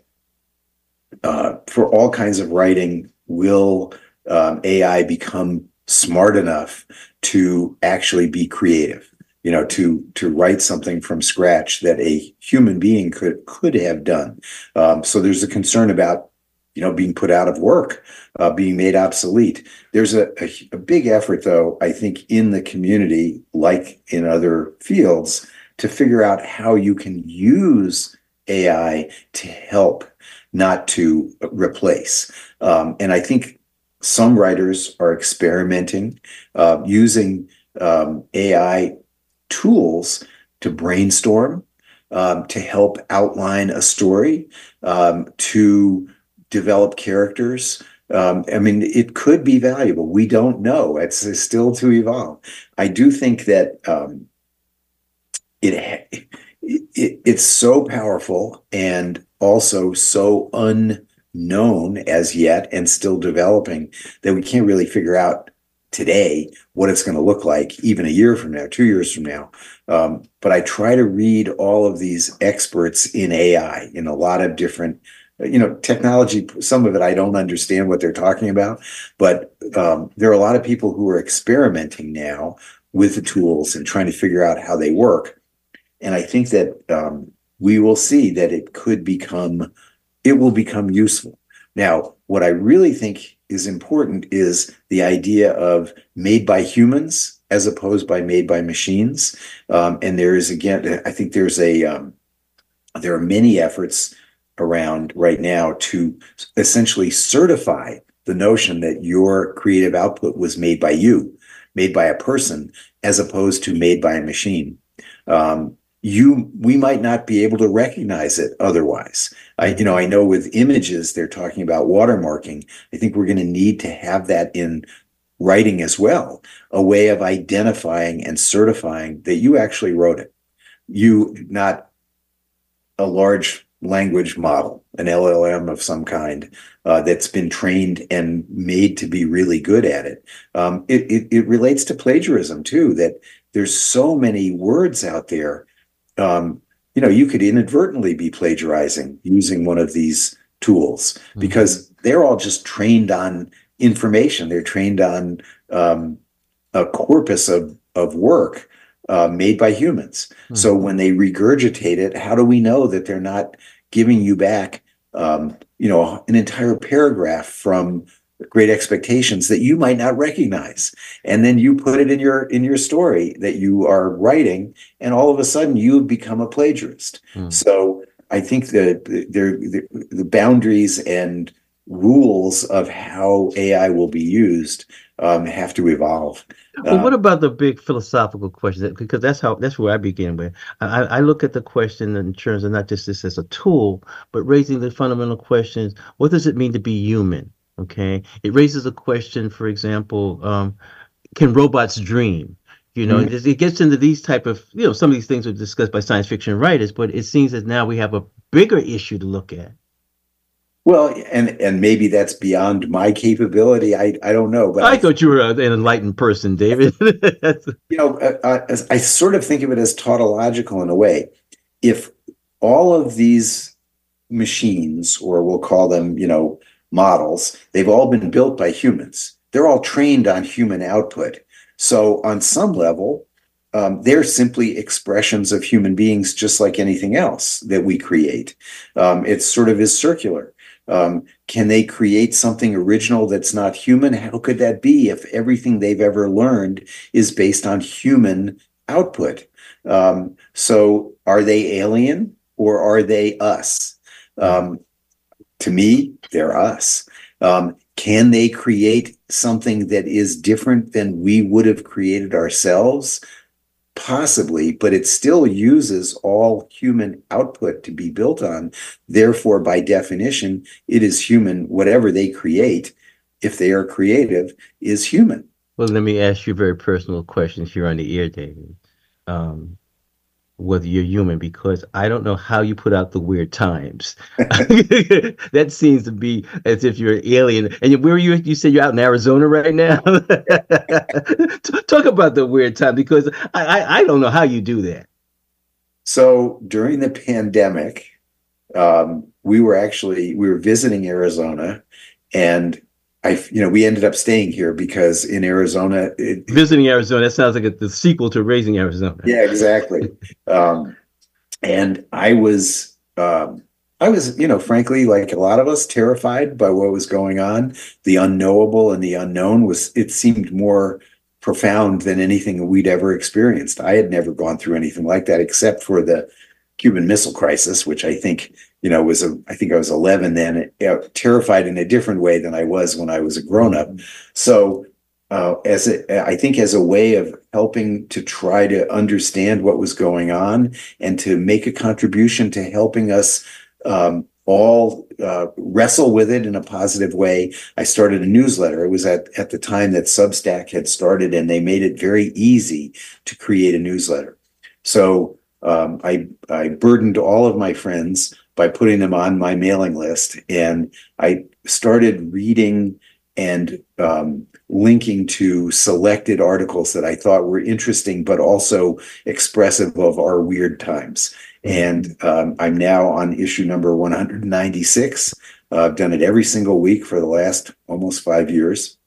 for all kinds of writing, will um, AI become smart enough to actually be creative? You know, to to write something from scratch that a human being could could have done. Um, so there's a concern about you know, being put out of work, uh, being made obsolete. There's a, a, a, big effort, though, I think, in the community, like in other fields, to figure out how you can use AI to help, not to replace. Um, and I think some writers are experimenting uh, using um, AI tools to brainstorm, um, to help outline a story, um, to develop characters. Um, I mean, it could be valuable. We don't know. It's, it's still to evolve. I do think that um, it, it it's so powerful and also so unknown as yet and still developing that we can't really figure out today what it's going to look like even a year from now two years from now um, but i try to read all of these experts in ai in a lot of different you know, technology, some of it I don't understand what they're talking about, but um, there are a lot of people who are experimenting now with the tools and trying to figure out how they work. And I think that um, we will see that it could become, it will become useful. Now, what I really think is important is the idea of made by humans as opposed by made by machines. Um, and there is again, I think there's a, um, there are many efforts around right now to essentially certify the notion that your creative output was made by you, made by a person, as opposed to made by a machine. Um, you we might not be able to recognize it otherwise. I you know I know with images they're talking about watermarking. I think we're going to need to have that in writing as well, a way of identifying and certifying that you actually wrote it. You not a large language model, an LLM of some kind uh, that's been trained and made to be really good at it. Um, it, it, it. relates to plagiarism too, that there's so many words out there. Um, you know, you could inadvertently be plagiarizing using one of these tools mm-hmm. because they're all just trained on information. They're trained on um, a corpus of, of work uh, made by humans. Mm-hmm. So when they regurgitate it, how do we know that they're not giving you back, um, you know, an entire paragraph from Great Expectations that you might not recognize, and then you put it in your in your story that you are writing, and all of a sudden you become a plagiarist. Mm-hmm. So I think that the, the boundaries and rules of how AI will be used um, have to evolve. Well, uh, what about the big philosophical question? Because that's how that's where I begin with. I, I look at the question in terms of not just this as a tool, but raising the fundamental questions: What does it mean to be human? Okay, it raises a question. For example, um, can robots dream? You know, mm-hmm. it gets into these type of you know some of these things are discussed by science fiction writers, but it seems that now we have a bigger issue to look at. Well, and and maybe that's beyond my capability. I I don't know. But I, I thought you were an enlightened person, David. you know, uh, uh I sort of think of it as tautological in a way. If all of these machines, or we'll call them, you know, models, they've all been built by humans. They're all trained on human output. So on some level, um, they're simply expressions of human beings, just like anything else that we create. Um, it sort of is circular. Um, can they create something original that's not human? How could that be if everything they've ever learned is based on human output? Um, so are they alien or are they us? Um, to me, they're us. Um, can they create something that is different than we would have created ourselves? Possibly, but it still uses all human output to be built on. Therefore, by definition, it is human. Whatever they create, if they are creative, is human. Well, let me ask you very personal question here on the air, David. Um, whether you're human because I don't know how you put out the weird times. that seems to be as if you're an alien. And where are you? You said you're out in Arizona right now. Talk about the weird time because I, I, I don't know how you do that. So during the pandemic, um, we were actually we were visiting Arizona, and I, you know, we ended up staying here because in Arizona, it, visiting Arizona, that sounds like a, the sequel to Raising Arizona. Yeah, exactly. um, and I was, um, I was, you know, frankly, like a lot of us, terrified by what was going on. The unknowable and the unknown was, it seemed more profound than anything we'd ever experienced. I had never gone through anything like that except for the Cuban Missile Crisis, which I think you know was a I think I was 11 then, terrified in a different way than I was when I was a grown up. So uh, as a, I think as a way of helping to try to understand what was going on and to make a contribution to helping us um, all uh, wrestle with it in a positive way. I started a newsletter. It was at, at the time that Substack had started, and they made it very easy to create a newsletter. So um, I, I burdened all of my friends by putting them on my mailing list. And I started reading and um, linking to selected articles that I thought were interesting, but also expressive of our weird times. And um, I'm now on issue number 196. Uh, I've done it every single week for the last almost five years.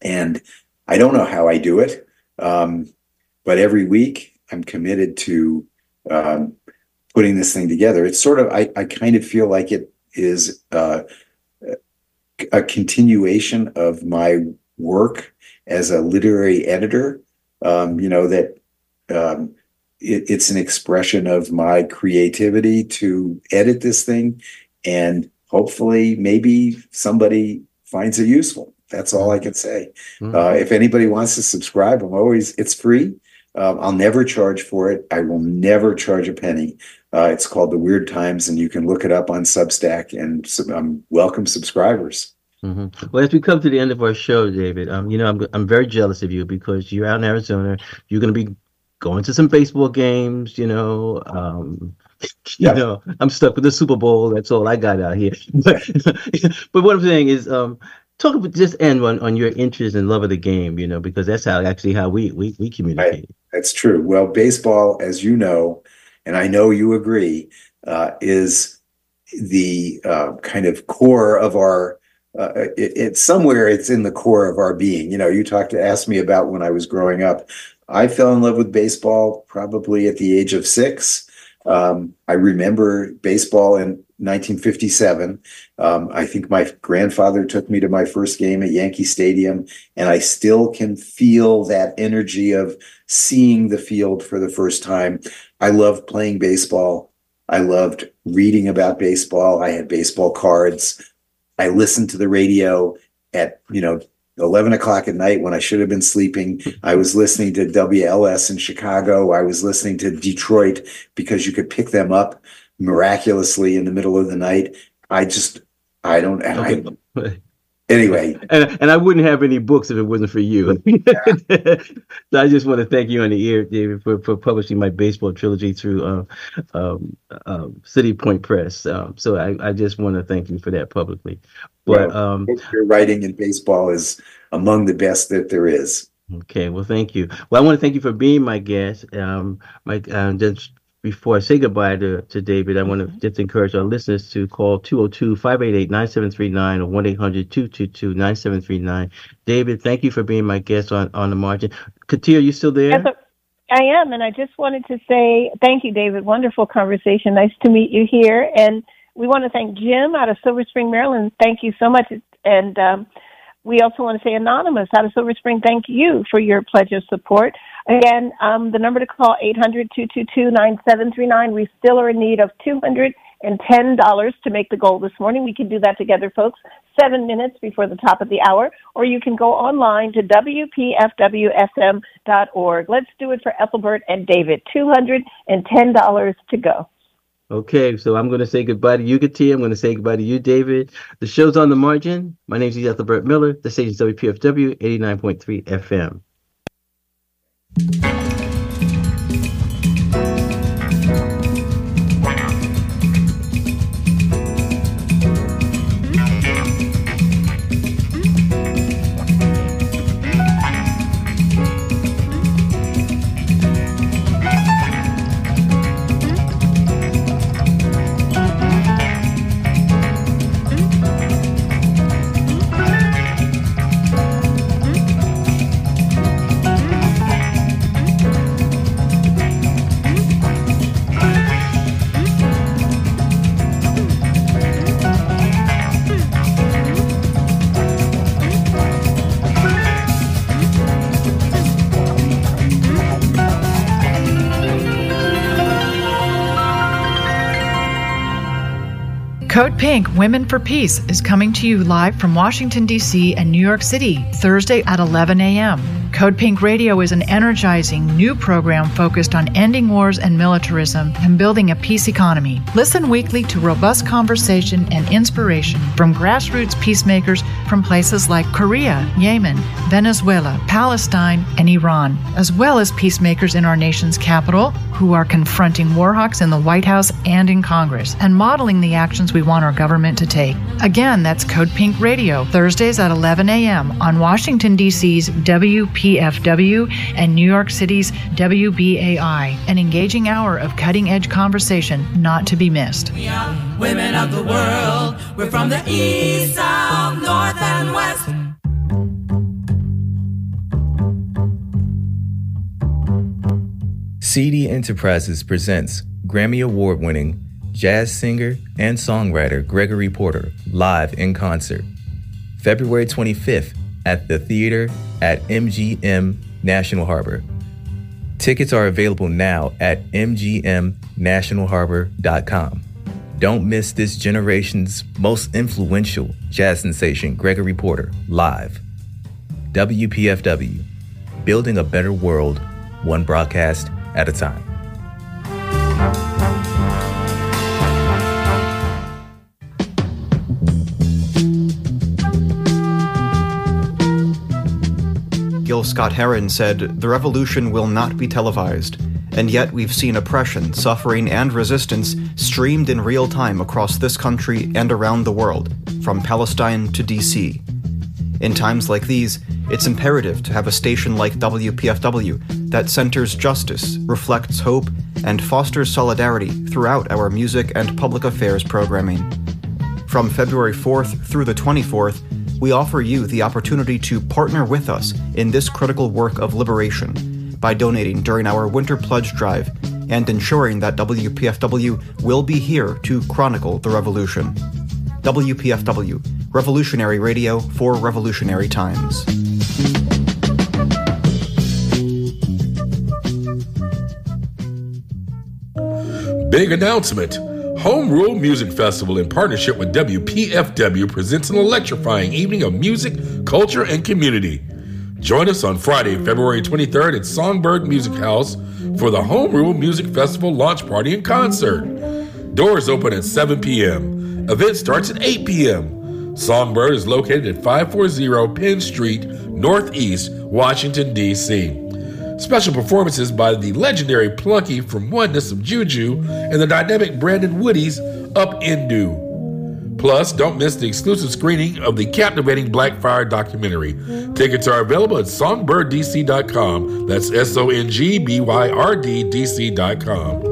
And I don't know how I do it, um, but every week I'm committed to um, putting this thing together. It's sort of I, I kind of feel like it is uh, a continuation of my work as a literary editor. Um, you know that um, it, it's an expression of my creativity to edit this thing, and hopefully, maybe somebody finds it useful. That's all I can say. Mm-hmm. Uh, if anybody wants to subscribe, I'm always it's free. Um, I'll never charge for it. I will never charge a penny. Uh, it's called The Weird Times, and you can look it up on Substack and um, welcome subscribers. Mm-hmm. Well, as we come to the end of our show, David, um, you know, I'm, I'm very jealous of you because you're out in Arizona. You're going to be going to some baseball games, you know. Um, you know, I'm stuck with the Super Bowl. That's all I got out here. But, but what I'm saying is, um, talk about just end on, on your interest and love of the game, you know, because that's how actually how we we, we communicate. Right. That's true. Well, baseball, as you know, and I know you agree, uh, is the uh, kind of core of our. Uh, it, it's somewhere. It's in the core of our being. You know, you talked to ask me about when I was growing up. I fell in love with baseball probably at the age of six. Um, I remember baseball in 1957. Um, I think my grandfather took me to my first game at Yankee Stadium, and I still can feel that energy of seeing the field for the first time. I loved playing baseball. I loved reading about baseball. I had baseball cards. I listened to the radio at, you know, 11 o'clock at night when I should have been sleeping. I was listening to WLS in Chicago. I was listening to Detroit because you could pick them up miraculously in the middle of the night. I just, I don't, I, anyway. And, and I wouldn't have any books if it wasn't for you. so I just want to thank you on the air, David, for, for publishing my baseball trilogy through uh, um, uh, City Point Press. Um, so I, I just want to thank you for that publicly. But well, um, your writing in baseball is among the best that there is. Okay, well, thank you. Well, I want to thank you for being my guest. Um, my uh, just before I say goodbye to, to David, I want to just encourage our listeners to call 202 588 9739 or 1 800 222 9739. David, thank you for being my guest on, on the margin. Katea, are you still there? Yes, I am. And I just wanted to say thank you, David. Wonderful conversation. Nice to meet you here. And we want to thank Jim out of Silver Spring, Maryland. Thank you so much. And um, we also want to say Anonymous out of Silver Spring, thank you for your pledge of support. Again, um, the number to call 800-222-9739. We still are in need of $210 to make the goal this morning. We can do that together, folks, seven minutes before the top of the hour, or you can go online to WPFWFM.org. Let's do it for Ethelbert and David. $210 to go. Okay, so I'm going to say goodbye to you. I'm going to say goodbye to you, David. The show's on the margin. My name is Ethelbert Miller. The station's WPFW 89.3 FM. Code Pink Women for Peace is coming to you live from Washington, D.C. and New York City, Thursday at 11 a.m. Code Pink Radio is an energizing new program focused on ending wars and militarism and building a peace economy. Listen weekly to robust conversation and inspiration from grassroots peacemakers from places like Korea, Yemen, Venezuela, Palestine, and Iran, as well as peacemakers in our nation's capital who are confronting warhawks in the White House and in Congress and modeling the actions we want our government to take. Again, that's Code Pink Radio, Thursdays at 11 a.m. on Washington, D.C.'s WPFW and New York City's WBAI, an engaging hour of cutting edge conversation not to be missed. We are women of the world. We're from the east, south, CD Enterprises presents Grammy Award winning jazz singer and songwriter Gregory Porter live in concert. February 25th at the theater at MGM National Harbor. Tickets are available now at mgmnationalharbor.com. Don't miss this generation's most influential jazz sensation, Gregory Porter, live. WPFW, building a better world, one broadcast at a time. Gil Scott Heron said, The revolution will not be televised. And yet we've seen oppression, suffering, and resistance streamed in real time across this country and around the world, from Palestine to DC. In times like these, it's imperative to have a station like WPFW that centers justice, reflects hope, and fosters solidarity throughout our music and public affairs programming. From February 4th through the 24th, we offer you the opportunity to partner with us in this critical work of liberation by donating during our Winter Pledge Drive and ensuring that WPFW will be here to chronicle the revolution. WPFW, revolutionary radio for revolutionary times. Big announcement. Home Rule Music Festival, in partnership with WPFW, presents an electrifying evening of music, culture, and community. Join us on Friday, February 23rd at Songbyrd Music House for the Home Rule Music Festival launch party and concert. Doors open at 7 p.m. Event starts at 8 p.m. Songbyrd is located at 540 Penn Street, Northeast, Washington, D.C. Special performances by the legendary Plunky from Oneness of Juju and the dynamic Brandon Woody's Upendo. Plus, don't miss the exclusive screening of the captivating Blackfire documentary. Tickets are available at songbyrddc.com. That's S O N G B Y R D D C.com.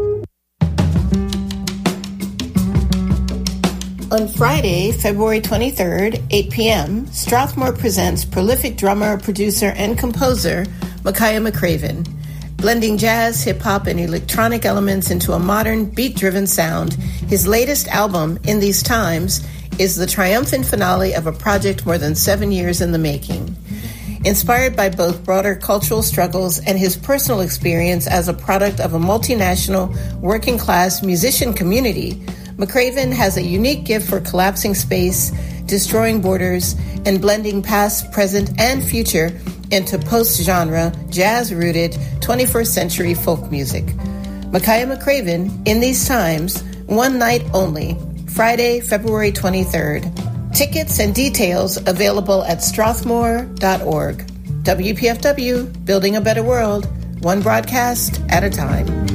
On Friday, February 23rd, 8 p.m., Strathmore presents prolific drummer, producer, and composer Makaya McCraven, blending jazz, hip hop, and electronic elements into a modern, beat driven sound. His latest album, In These Times, is the triumphant finale of a project more than seven years in the making. Inspired by both broader cultural struggles and his personal experience as a product of a multinational working class musician community, McCraven has a unique gift for collapsing space, destroying borders, and blending past, present, and future into post genre, jazz rooted 21st century folk music. Makaya McCraven, In These Times, one night only, Friday, February 23rd. Tickets and details available at strathmore.org. WPFW, Building a Better World, one broadcast at a time.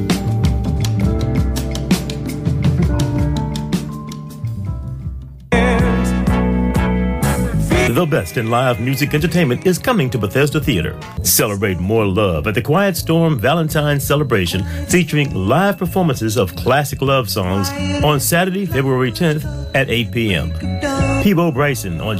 The best in live music entertainment is coming to Bethesda Theater. Celebrate more love at the Quiet Storm Valentine's Celebration featuring live performances of classic love songs on Saturday, February 10th at 8 p.m. Peabo Bryson on